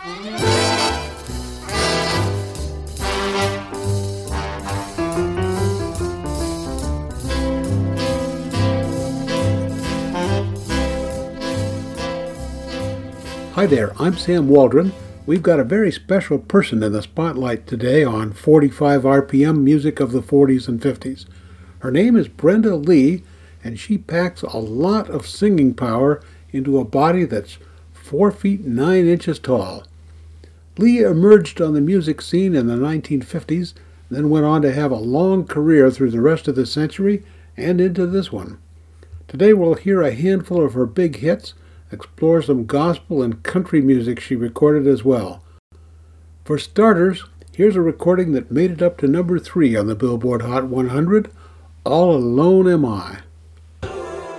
Hi there, I'm Sam Waldron. We've got a very special person in the spotlight today on 45 RPM music of the 40s and 50s. Her name is Brenda Lee, and she packs a lot of singing power into a body that's 4 feet 9 inches tall. Lee emerged on the music scene in the 1950s, then went on to have a long career through the rest of the century and into this one. Today we'll hear a handful of her big hits explore some gospel and country music she recorded as well. For starters, here's a recording that made it up to number three on the Billboard Hot 100 All Alone Am I.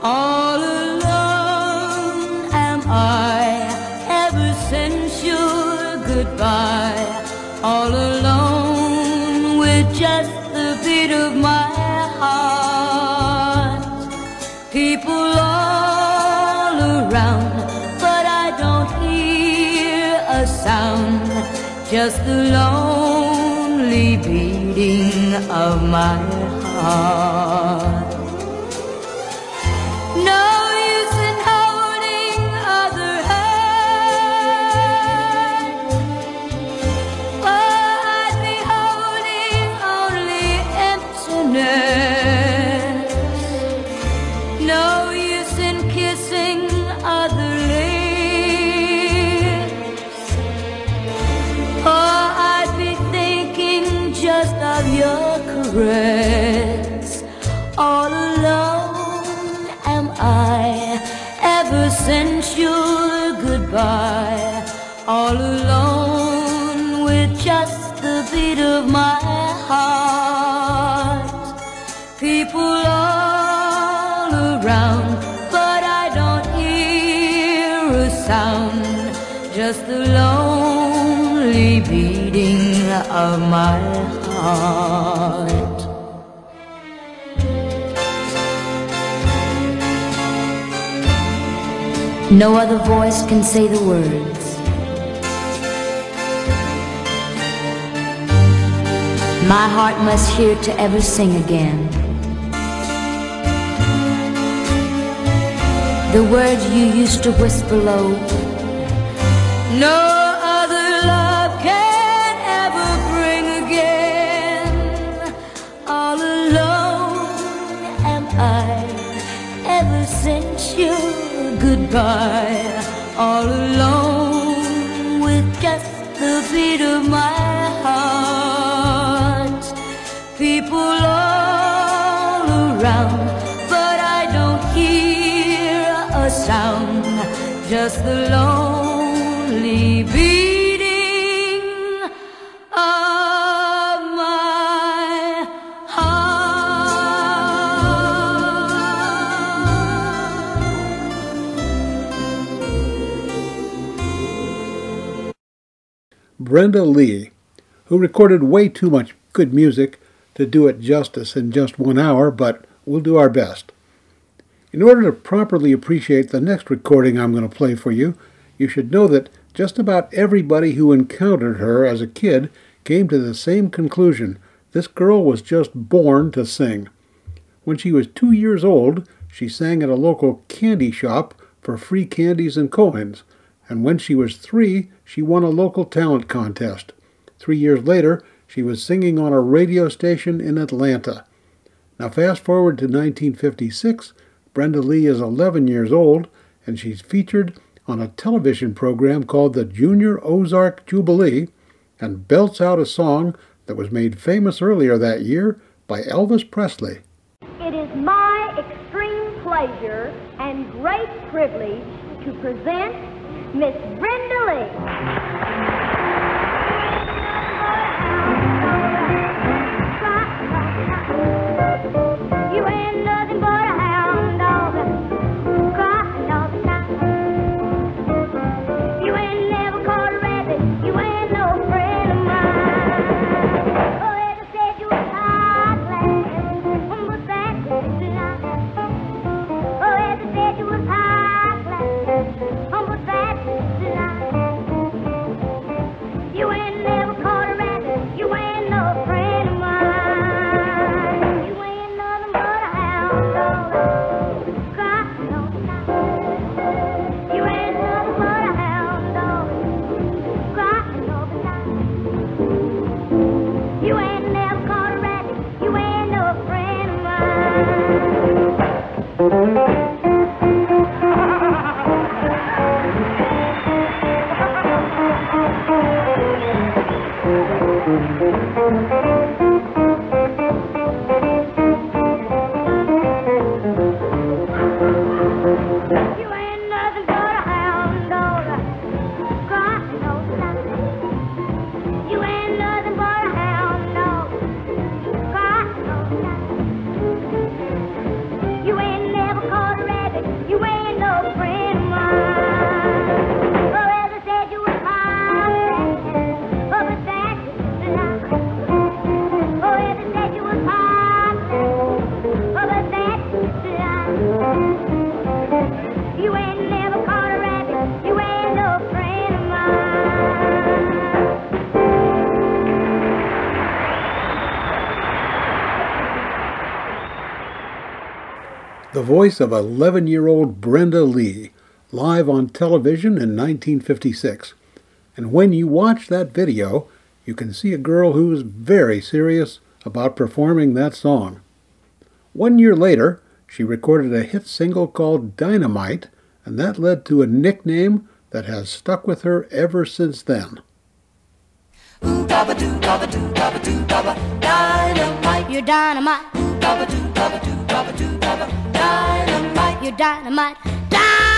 All alone am I goodbye. All alone with just the beat of my heart. People all around, but I don't hear a sound. Just the lonely beating of my heart. Of your caress. All alone am I ever since your goodbye. All alone with just the beat of my heart. People all around, but I don't hear a sound. Just the lonely beating of my heart. No other voice can say the words. My heart must hear to ever sing again. The words you used to whisper low. No goodbye. All alone with just the beat of my heart. People all around, but I don't hear a sound. Just the lonely Brenda Lee, who recorded way too much good music to do it justice in just one hour, but we'll do our best. In order to properly appreciate the next recording I'm going to play for you, you should know that just about everybody who encountered her as a kid came to the same conclusion this girl was just born to sing. When she was two years old, she sang at a local candy shop for free candies and coins, and when she was three, she won a local talent contest. Three years later, she was singing on a radio station in Atlanta. Now, fast forward to 1956, Brenda Lee is 11 years old, and she's featured on a television program called the Junior Ozark Jubilee and belts out a song that was made famous earlier that year by Elvis Presley. It is my extreme pleasure and great privilege to present Miss Brenda Lee. Voice of 11 year old Brenda Lee, live on television in 1956. And when you watch that video, you can see a girl who's very serious about performing that song. One year later, she recorded a hit single called Dynamite, and that led to a nickname that has stuck with her ever since then. Ooh, doo, doo, doo, dynamite. You're dynamite, Ooh, dabba doo, dabba doo, dabba doo, dynamite, dynamite.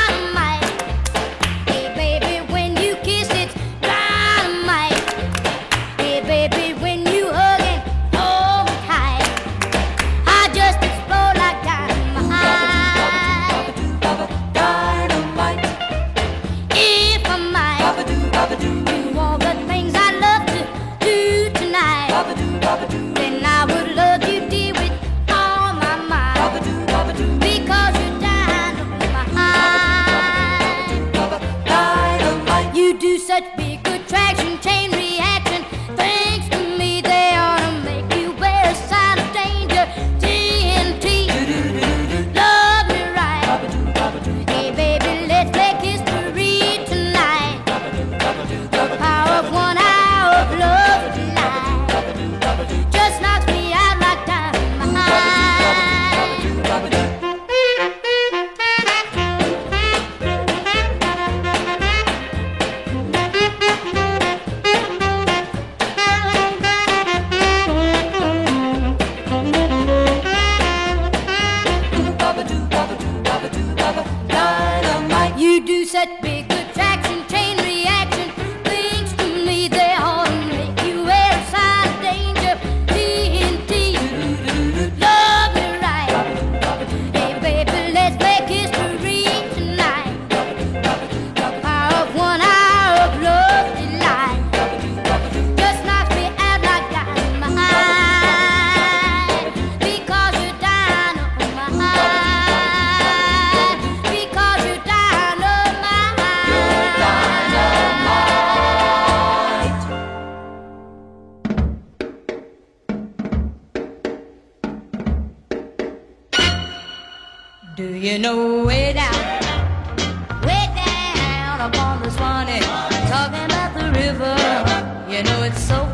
It's so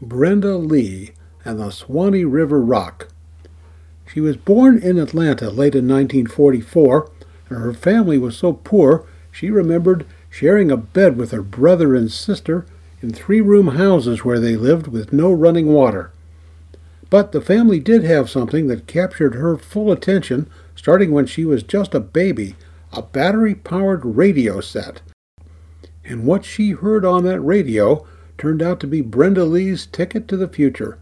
Brenda Lee and the Swanee River Rock. She was born in Atlanta late in 1944, and her family was so poor she remembered sharing a bed with her brother and sister in three room houses where they lived with no running water. But the family did have something that captured her full attention starting when she was just a baby a battery powered radio set. And what she heard on that radio turned out to be Brenda Lee's ticket to the future.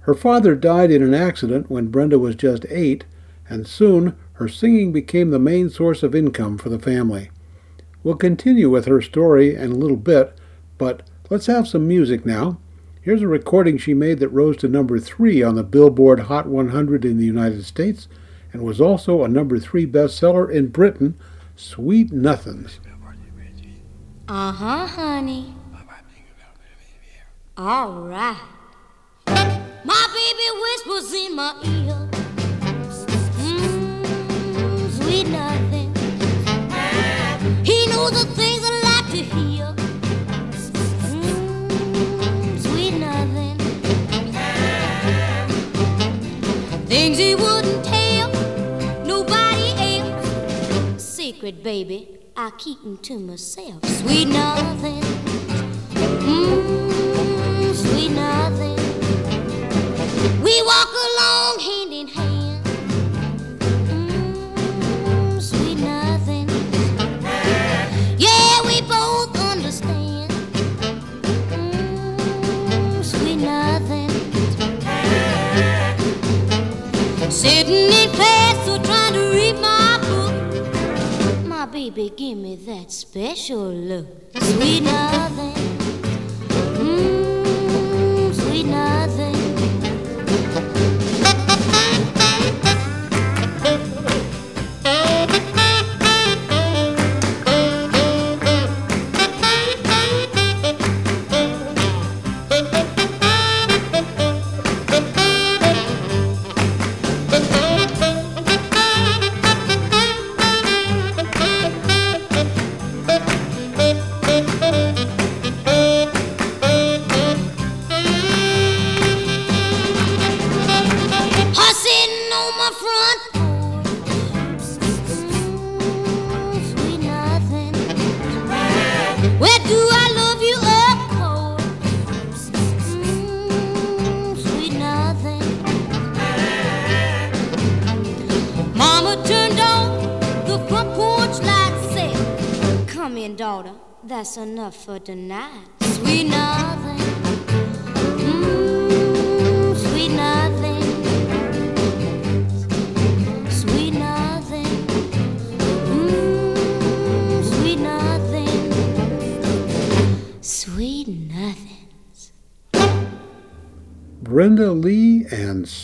Her father died in an accident when Brenda was just eight, and soon her singing became the main source of income for the family. We'll continue with her story in a little bit, but let's have some music now. Here's a recording she made that rose to number three on the Billboard Hot 100 in the United States and was also a number three bestseller in Britain, Sweet Nothings. Uh huh, honey. All right. My baby whispers in my ear. Mm, sweet nothing. He knows the things I like to hear. Mm, sweet nothing. Things he wouldn't tell nobody else. Secret, baby, I keep 'em to myself. Sweet nothing. Mm, sweet nothing. We walk along hand in hand. Mm, sweet nothing. Yeah, we both understand. Mm, sweet nothing. Sitting in class or trying to read my book. My baby, give me that special look. Sweet nothing. Mm, sweet nothing.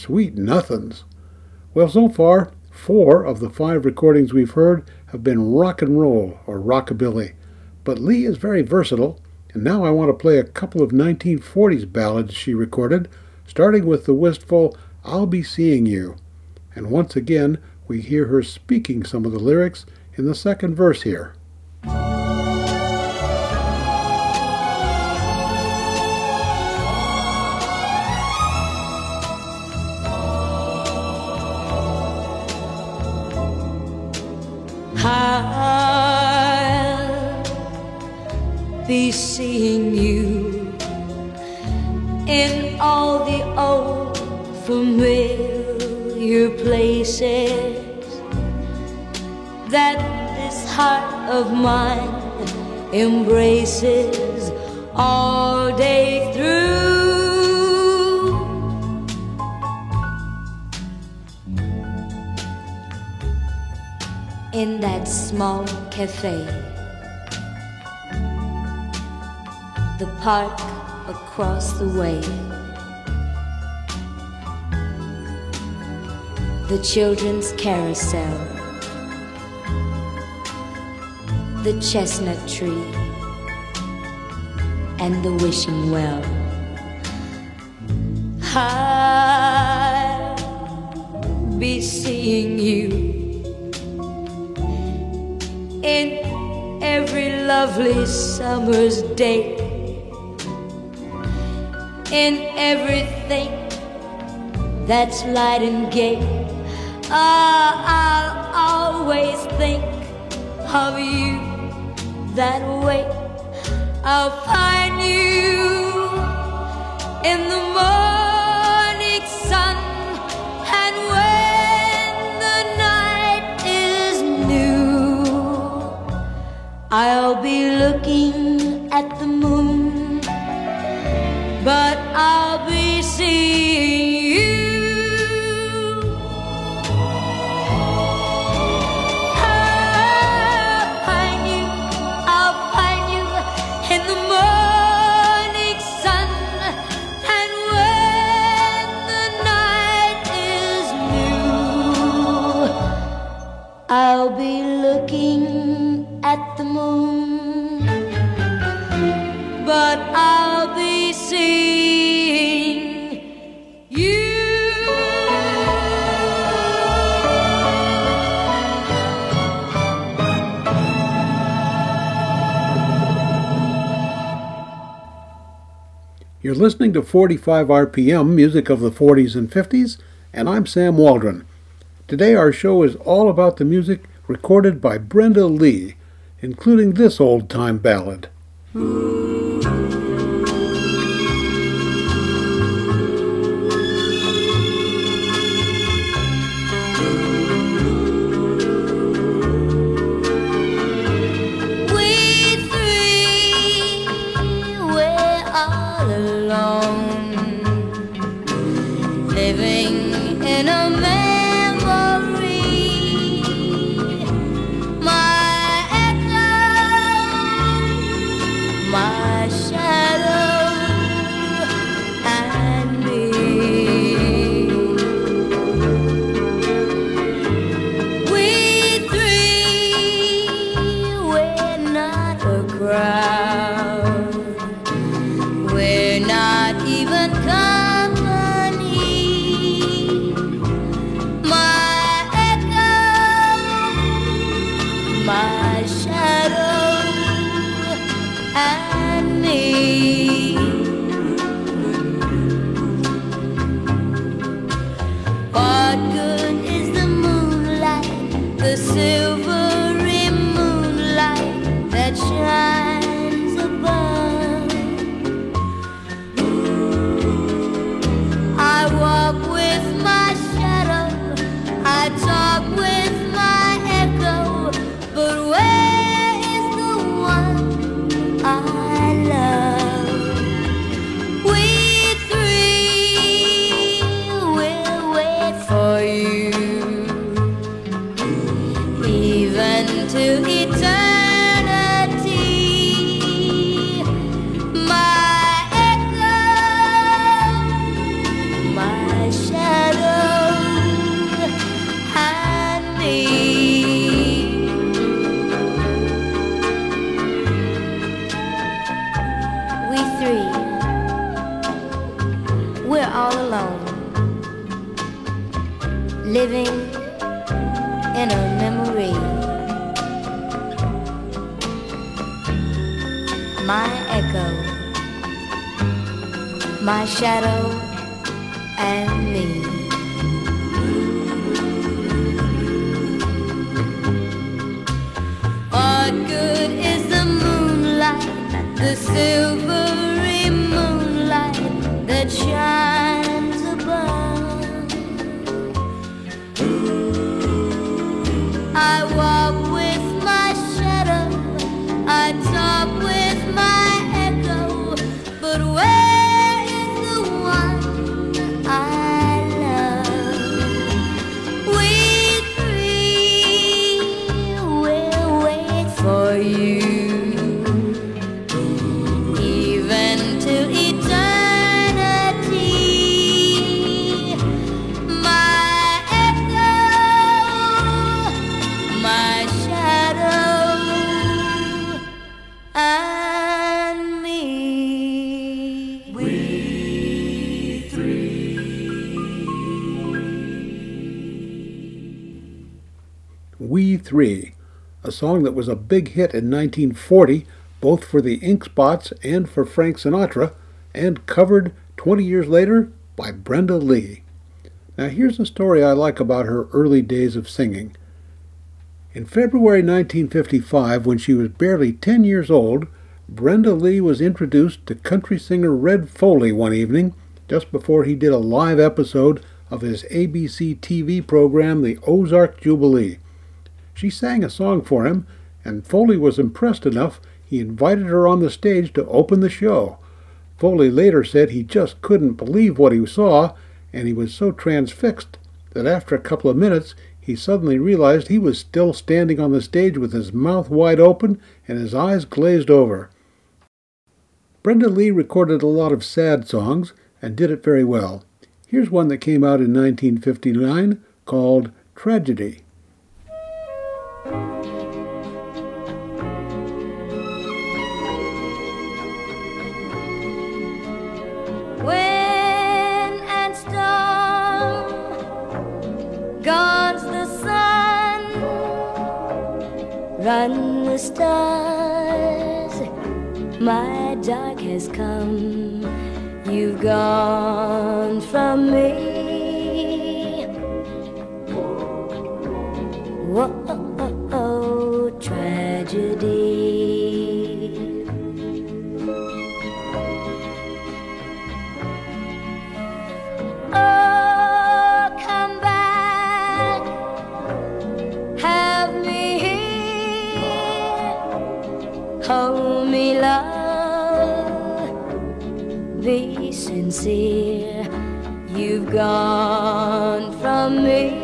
Sweet Nothings. Well, so far, four of the five recordings we've heard have been rock and roll or rockabilly. But Lee is very versatile, and now I want to play a couple of 1940s ballads she recorded, starting with the wistful I'll Be Seeing You. And once again, we hear her speaking some of the lyrics in the second verse here. Seeing you in all the old familiar places that this heart of mine embraces all day through. in that small cafe. The park across the way. The children's carousel. The chestnut tree. And the wishing well. I'll be seeing you in every lovely summer's day, in everything that's light and gay. Ah, I'll always think of you that way. I'll find you in the morning sun, and when the night is new, I'll be looking at the moon, but You're listening to 45 RPM, music of the 40s and 50s, and I'm Sam Waldron. Today our show is all about the music recorded by Brenda Lee, including this old time ballad. My shadow, and me. What good is the moonlight, the silvery moonlight that shines song that was a big hit in 1940, both for the Ink Spots and for Frank Sinatra, and covered 20 years later by Brenda Lee. Now, here's a story I like about her early days of singing. In February 1955, when she was barely 10 years old, Brenda Lee was introduced to country singer Red Foley one evening, just before he did a live episode of his ABC TV program, The Ozark Jubilee. She sang a song for him, and Foley was impressed enough he invited her on the stage to open the show. Foley later said he just couldn't believe what he saw, and he was so transfixed that after a couple of minutes he suddenly realized he was still standing on the stage with his mouth wide open and his eyes glazed over. Brenda Lee recorded a lot of sad songs and did it very well. Here's one that came out in 1959 called Tragedy. Run the stars. My dark has come, you've gone from me. Sincere. You've gone from me.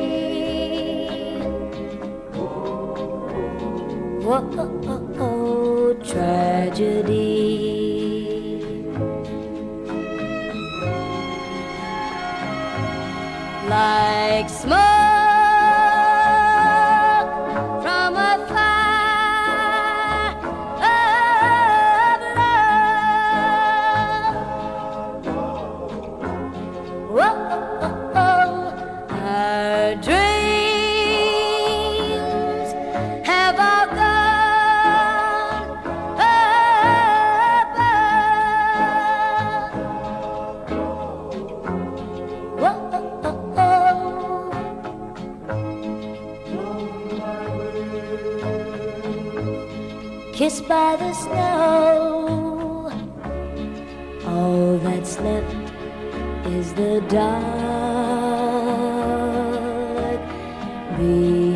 Kissed by the snow, all that's left is the dark below.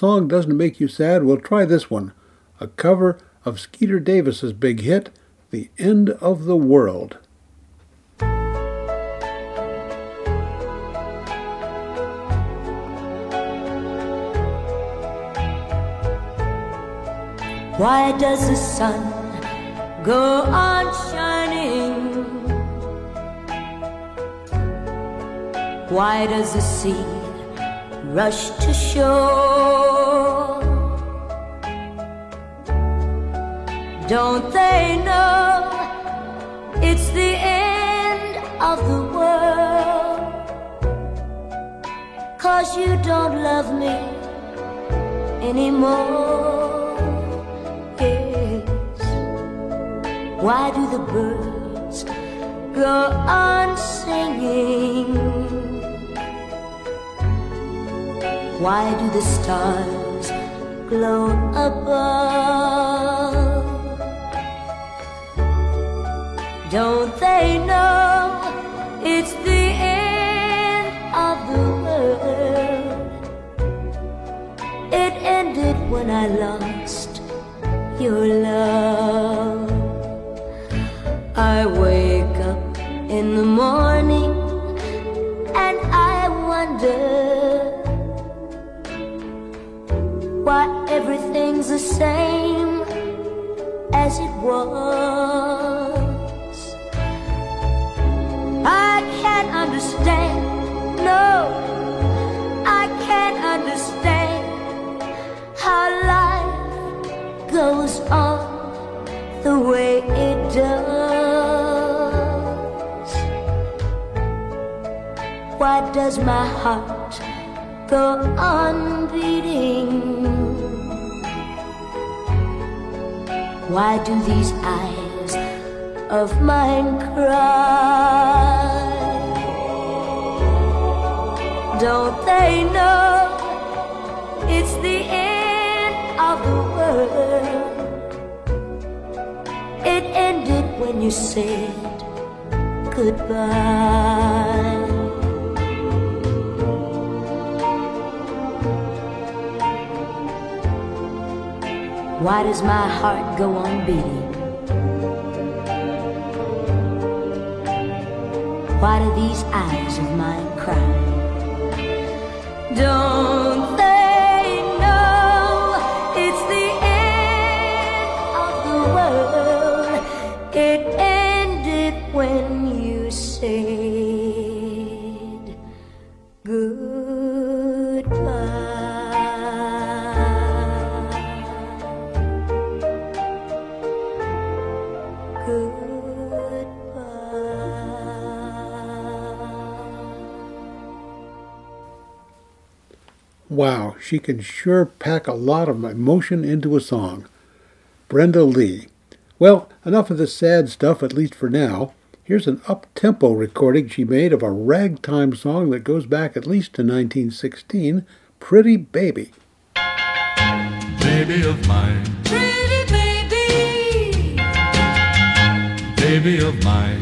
Song doesn't make you sad, we'll try this one a cover of Skeeter Davis's big hit, The End of the World. Why does the sun go on shining? Why does the sea rush to shore? Don't they know it's the end of the world? Cause you don't love me anymore. Yes. Why do the birds go on singing? Why do the stars glow above? Don't they know it's the end of the world? It ended when I lost your love. I wake up in the morning and I wonder why everything's the same as it was. Does my heart go on beating? Why do these eyes of mine cry? Don't they know it's the end of the world? It ended when you said goodbye. Why does my heart go on beating? Why do these eyes of mine cry? Don't she can sure pack a lot of emotion into a song. Brenda Lee. Well, enough of the sad stuff, at least for now. Here's an up-tempo recording she made of a ragtime song that goes back at least to 1916, Pretty Baby. Baby of mine, Pretty baby, baby of mine,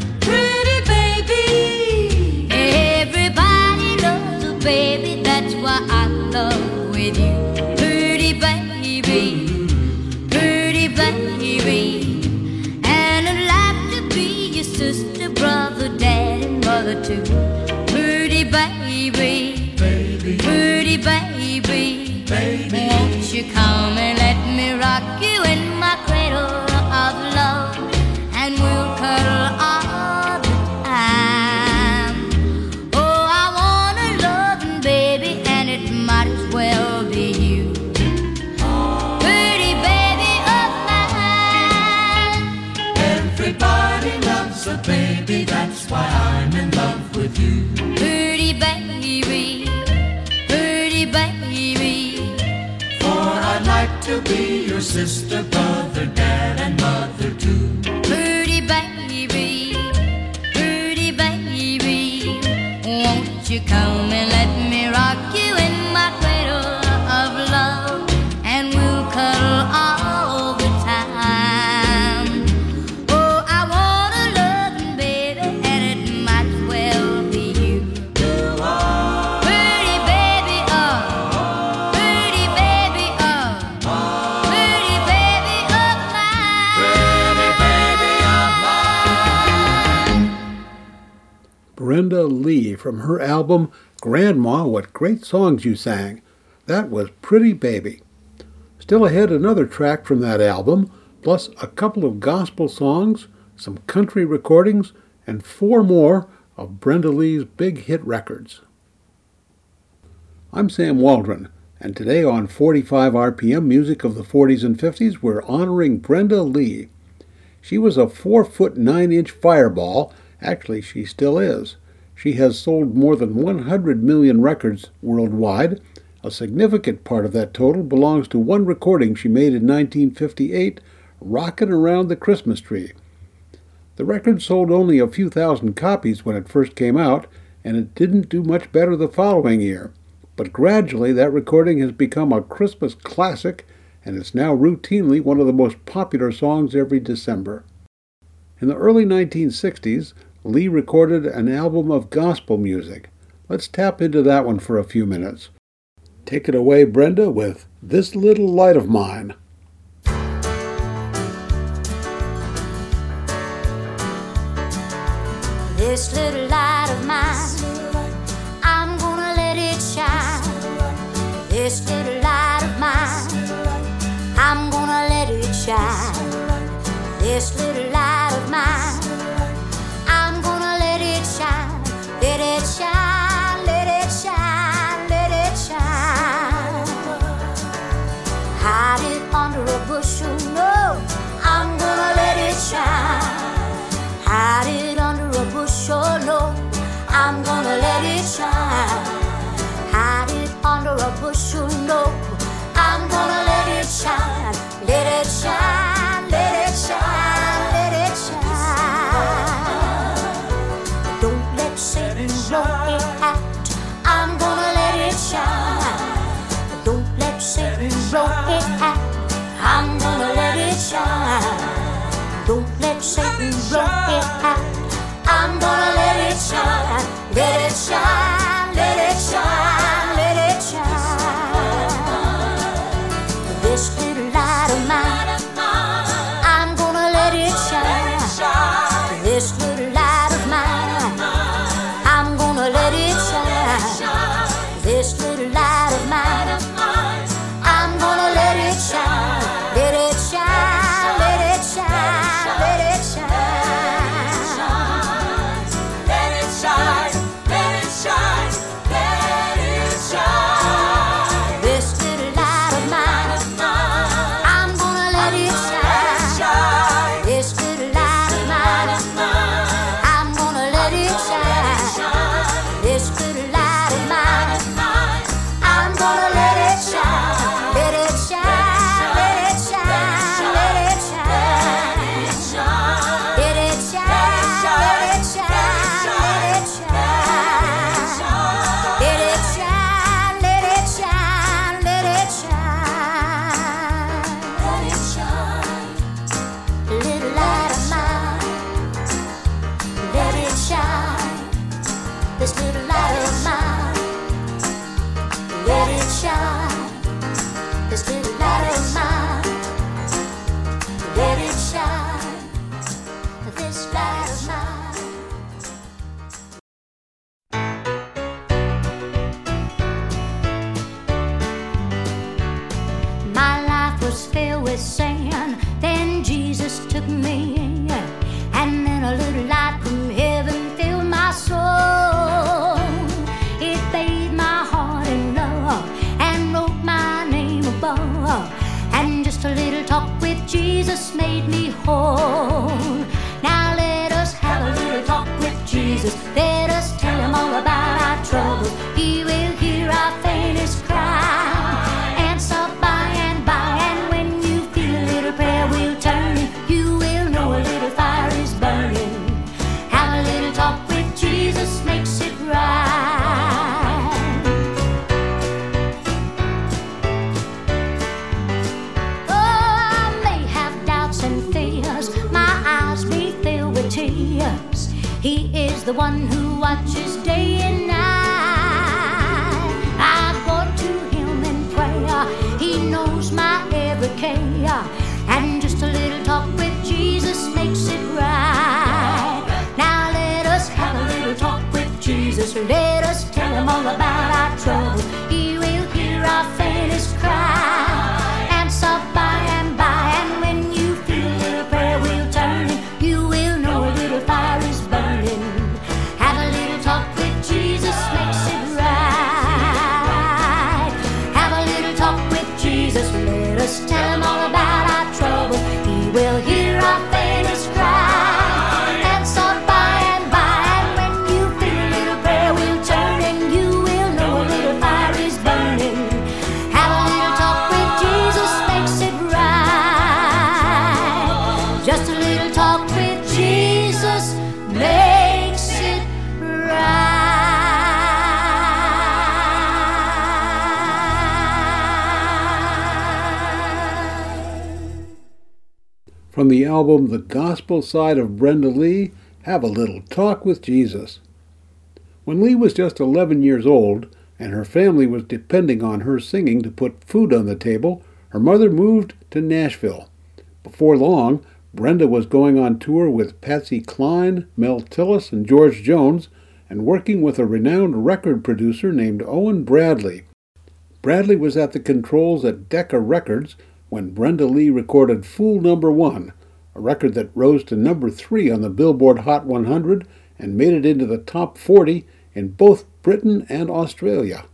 dad, and like to be your sister, brother, dad, and mother too. Pretty baby, pretty baby. Won't you come Brenda Lee from her album Grandma, What Great Songs You Sang. That was Pretty Baby. Still ahead, another track from that album, plus a couple of gospel songs, some country recordings, and four more of Brenda Lee's big hit records. I'm Sam Waldron, and today on 45 RPM Music of the 40s and 50s, we're honoring Brenda Lee. She was a 4 foot 9 inch fireball. Actually, she still is. She has sold more than 100 million records worldwide. A significant part of that total belongs to one recording she made in 1958, Rockin' Around the Christmas Tree. The record sold only a few thousand copies when it first came out, and it didn't do much better the following year. But gradually, that recording has become a Christmas classic, and it's now routinely one of the most popular songs every December. In the early 1960s, Lee recorded an album of gospel music. Let's tap into that one for a few minutes. Take it away, Brenda, with This Little Light of Mine. This little light of mine, I'm gonna let it shine. This little light of mine, I'm gonna let it shine. This little I'm gonna let it shine. Hide it under a bushel, no, I'm gonna let it shine. Let it shine, let it shine, let it shine. Don't let Satan blow it out. I'm gonna let it shine. Don't let Satan blow it out. I'm gonna let it shine. Don't let Satan blow it out. I'm gonna let it shine. Let it shine, album, The Gospel Side of Brenda Lee, Have a Little Talk with Jesus. When Lee was just 11 years old, and her family was depending on her singing to put food on the table, her mother moved to Nashville. Before long, Brenda was going on tour with Patsy Cline, Mel Tillis, and George Jones, and working with a renowned record producer named Owen Bradley. Bradley was at the controls at Decca Records when Brenda Lee recorded Fool Number One, a record that rose to number three on the Billboard Hot 100 and made it into the top 40 in both Britain and Australia.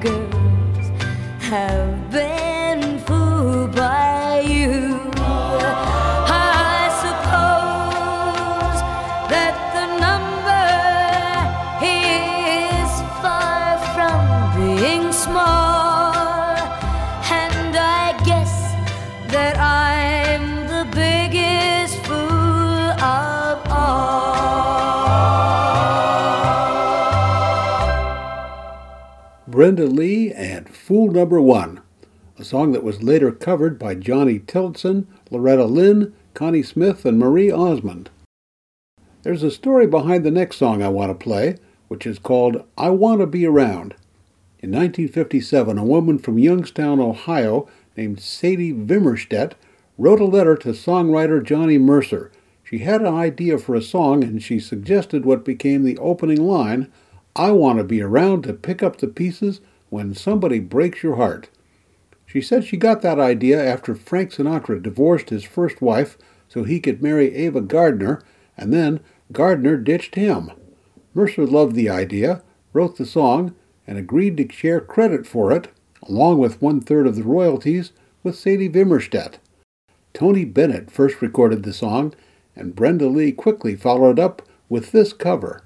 girls have been. Brenda Lee and Fool Number One, a song that was later covered by Johnny Tillotson, Loretta Lynn, Connie Smith, and Marie Osmond. There's a story behind the next song I want to play, which is called I Want to Be Around. In 1957, a woman from Youngstown, Ohio, named Sadie Vimmerstedt, wrote a letter to songwriter Johnny Mercer. She had an idea for a song and she suggested what became the opening line I want to be around to pick up the pieces when somebody breaks your heart. She said she got that idea after Frank Sinatra divorced his first wife so he could marry Ava Gardner, and then Gardner ditched him. Mercer loved the idea, wrote the song, and agreed to share credit for it, along with one third of the royalties, with Sadie Vimmerstedt. Tony Bennett first recorded the song, and Brenda Lee quickly followed up with this cover.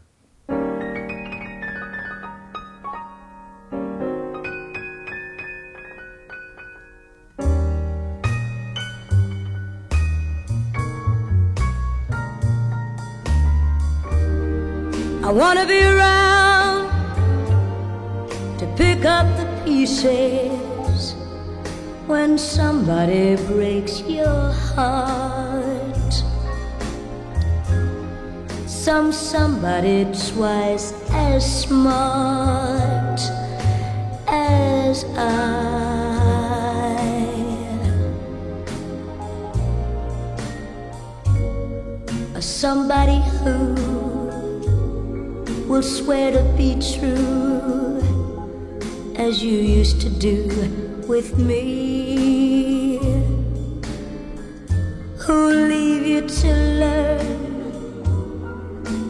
I wanna be around to pick up the pieces when somebody breaks your heart. Some somebody twice as smart as I. Somebody who will swear to be true as you used to do with me. Who'll leave you to learn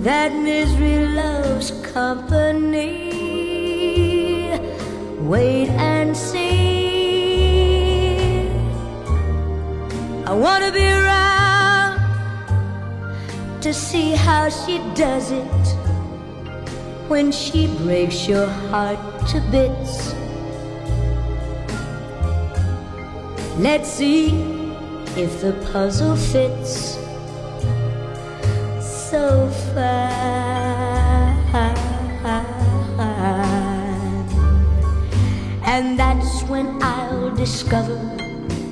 that misery loves company? Wait and see. I wanna be around to see how she does it when she breaks your heart to bits. Let's see if the puzzle fits so fine. And that's when I'll discover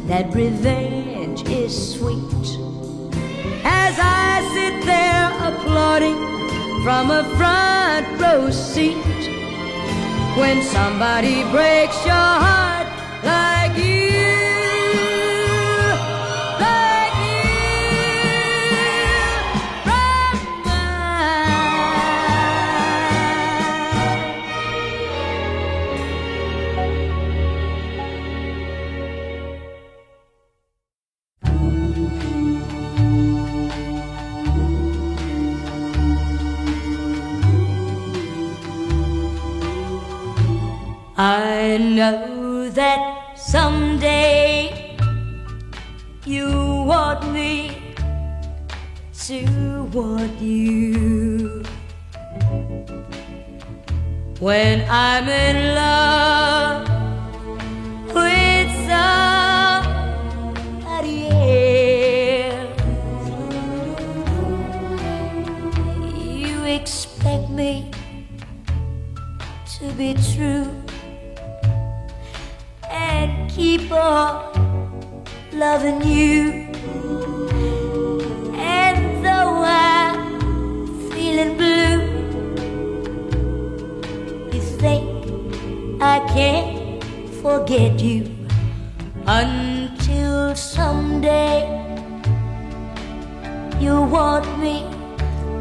that revenge is sweet. As I sit there applauding from a front row seat. When somebody breaks your heart I know that someday you want me to want you. When I'm in love with somebody else, you expect me to be true on loving you. And though I'm feeling blue, you think I can't forget you until someday you want me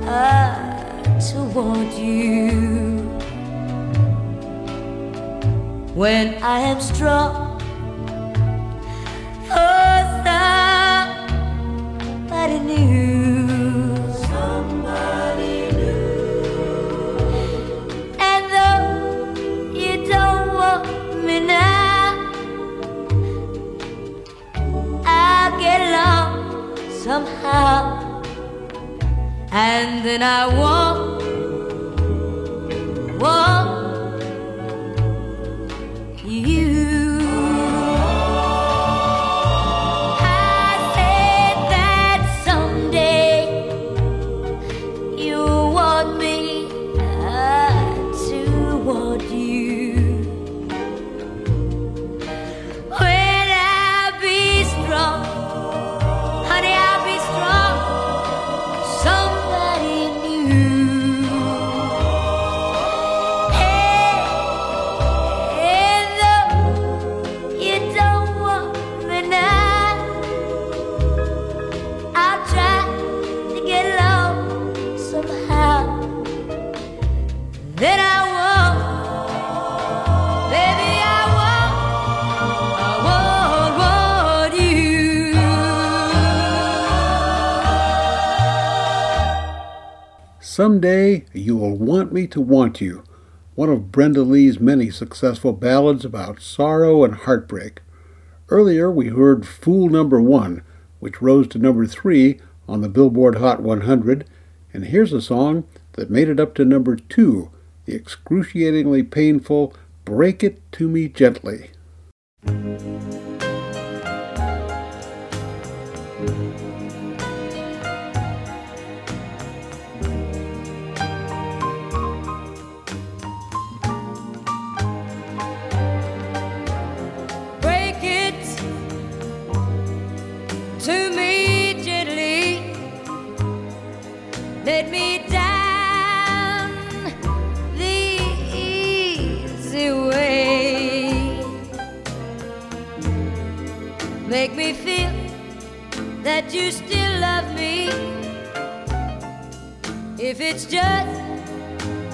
uh, to want you when I am strong and then I won't, won't Someday You Will Want Me to Want You, one of Brenda Lee's many successful ballads about sorrow and heartbreak. Earlier we heard Fool Number One, which rose to number three on the Billboard Hot 100, and here's a song that made it up to number two, the excruciatingly painful Break It to Me Gently. Me feel that you still love me. If it's just,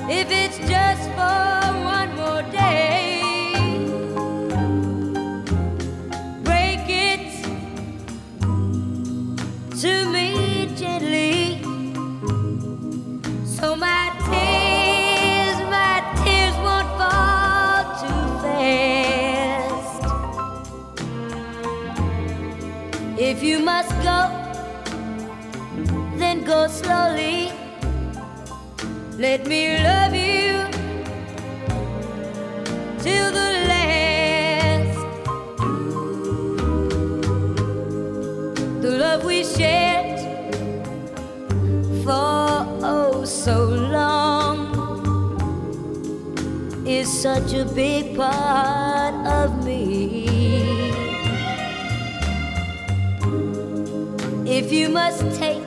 if it's just for one more day let me love you till the last the love we shared for oh so long is such a big part of me. If you must take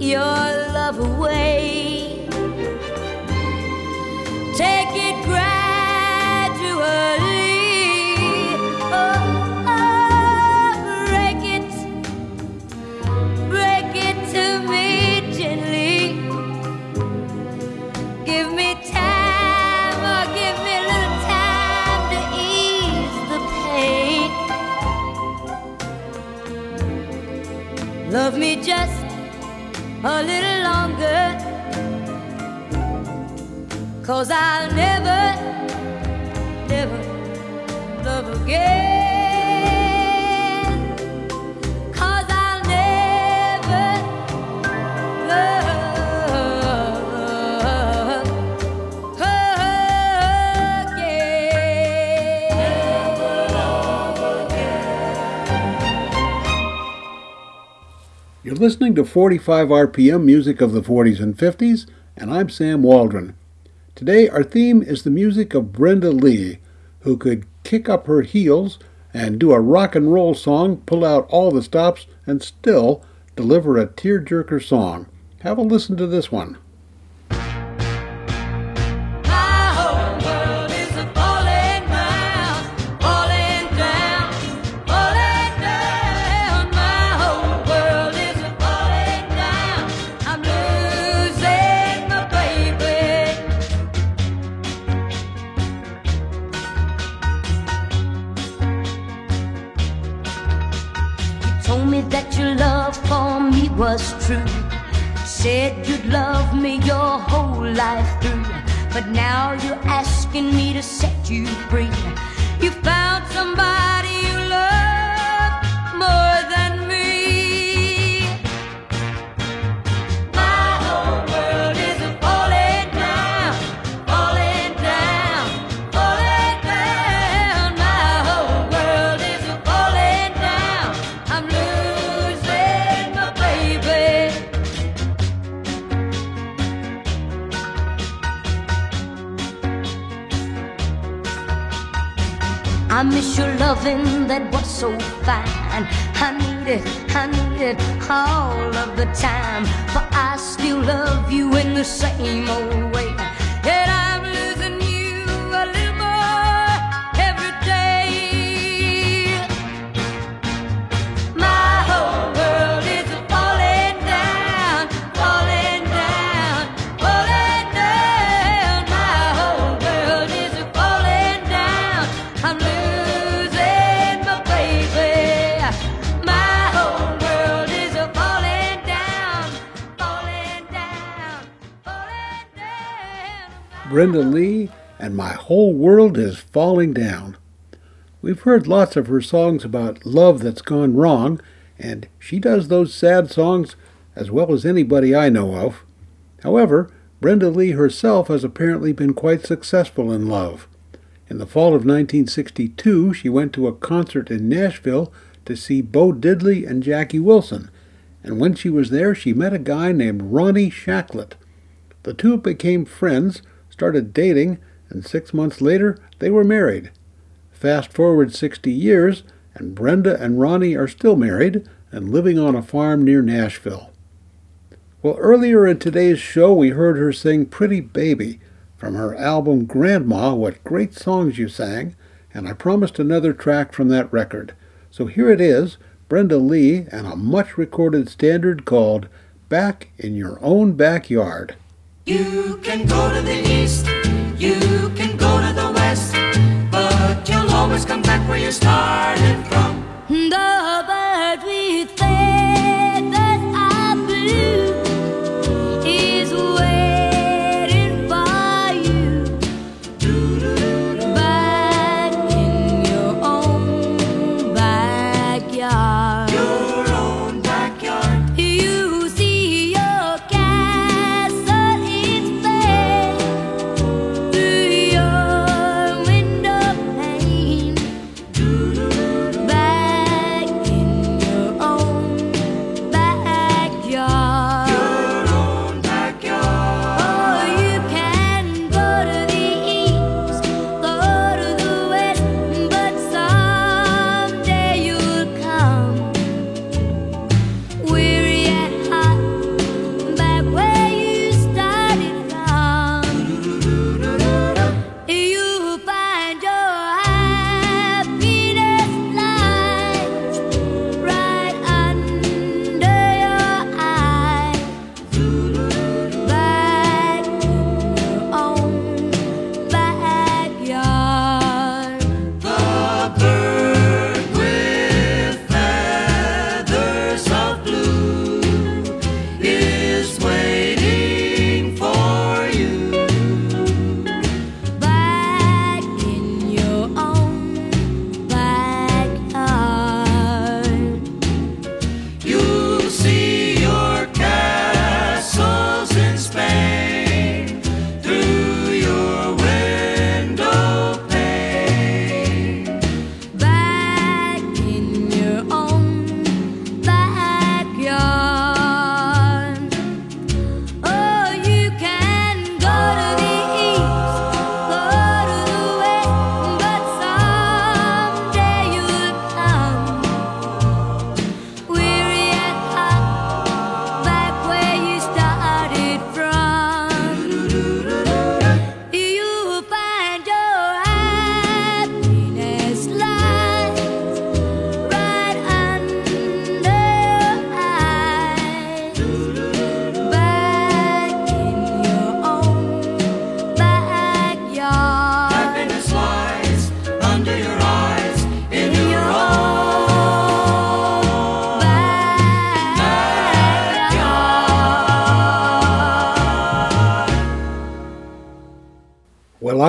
your love away, take it gradually. Oh, oh, break it, break it to me gently. Give me time, or give me a little time to ease the pain. Love me just Cause I'll never, never love again. Cause I'll never love again. You're listening to 45 RPM music of the 40s and 50s, and I'm Sam Waldron. Today, our theme is the music of Brenda Lee, who could kick up her heels and do a rock and roll song, pull out all the stops, and still deliver a tearjerker song. Have a listen to this one. Life through. But now you're asking me to set you free. You found somebody loving that was so fine. I need it, I need it all of the time. But I still love you in the same old way. Brenda Lee and My Whole World is Falling Down. We've heard lots of her songs about love that's gone wrong, and she does those sad songs as well as anybody I know of. However, Brenda Lee herself has apparently been quite successful in love. In the fall of 1962, she went to a concert in Nashville to see Bo Diddley and Jackie Wilson, and when she was there, she met a guy named Ronnie Shacklett. The two became friends, started dating, and six months later, they were married. Fast forward 60 years, and Brenda and Ronnie are still married and living on a farm near Nashville. Well, earlier in today's show, we heard her sing Pretty Baby from her album Grandma, What Great Songs You Sang, and I promised another track from that record. So here it is Brenda Lee and a much recorded standard called Back in Your Own Backyard. You can go to the east, you can go to the west, but you'll always come back where you started from.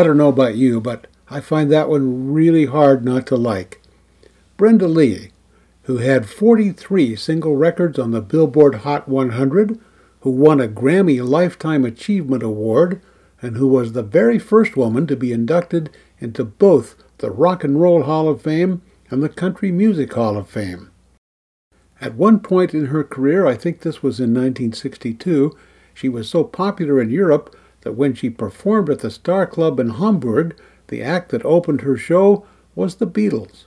Don't know about you, but I find that one really hard not to like. Brenda Lee, who had 43 single records on the Billboard Hot 100, who won a Grammy Lifetime Achievement Award, and who was the very first woman to be inducted into both the Rock and Roll Hall of Fame and the Country Music Hall of Fame. At one point in her career, I think this was in 1962, she was so popular in Europe that when she performed at the Star Club in Hamburg, the act that opened her show was the Beatles.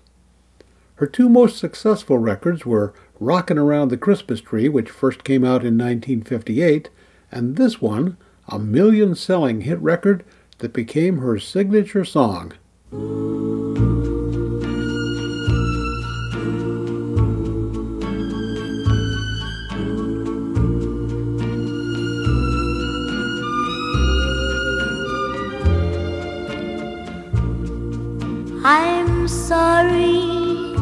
Her two most successful records were Rockin' Around the Christmas Tree, which first came out in 1958, and this one, a million selling hit record that became her signature song. I'm sorry,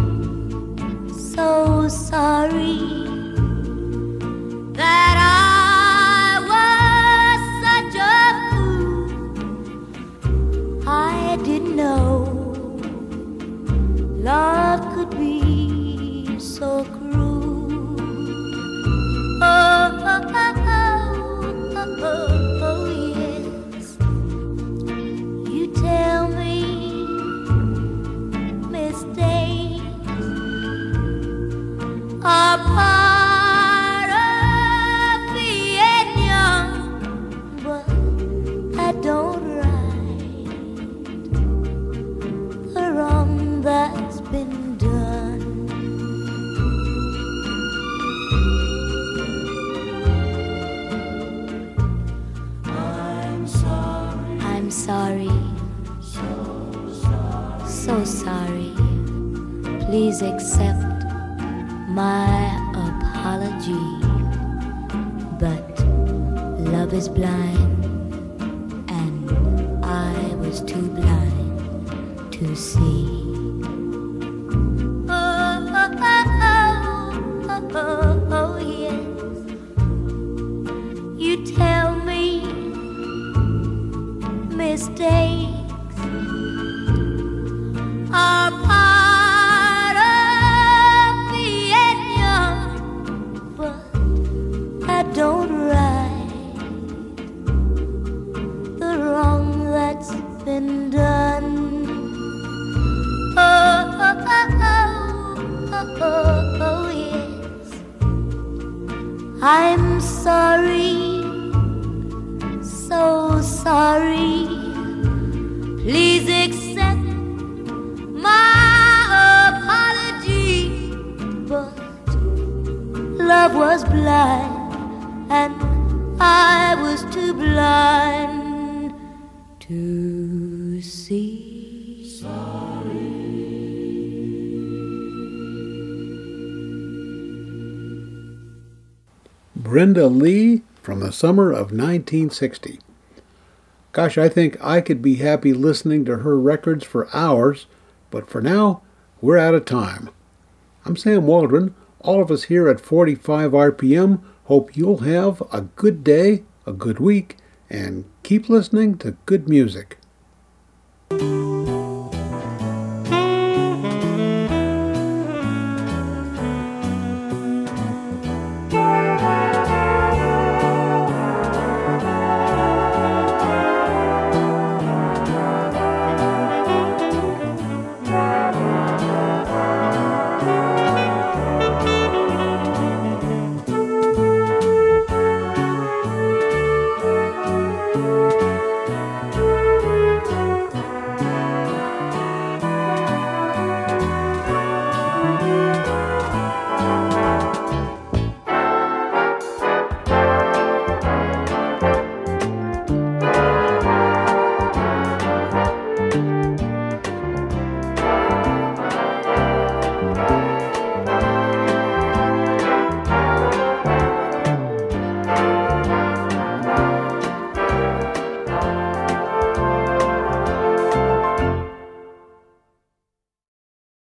so sorry that I love was blind, and I was too blind to see. Sorry. Brenda Lee from the summer of 1960. Gosh, I think I could be happy listening to her records for hours, but for now, we're out of time. I'm Sam Waldron. All of us here at 45 RPM hope you'll have a good day, a good week, and keep listening to good music.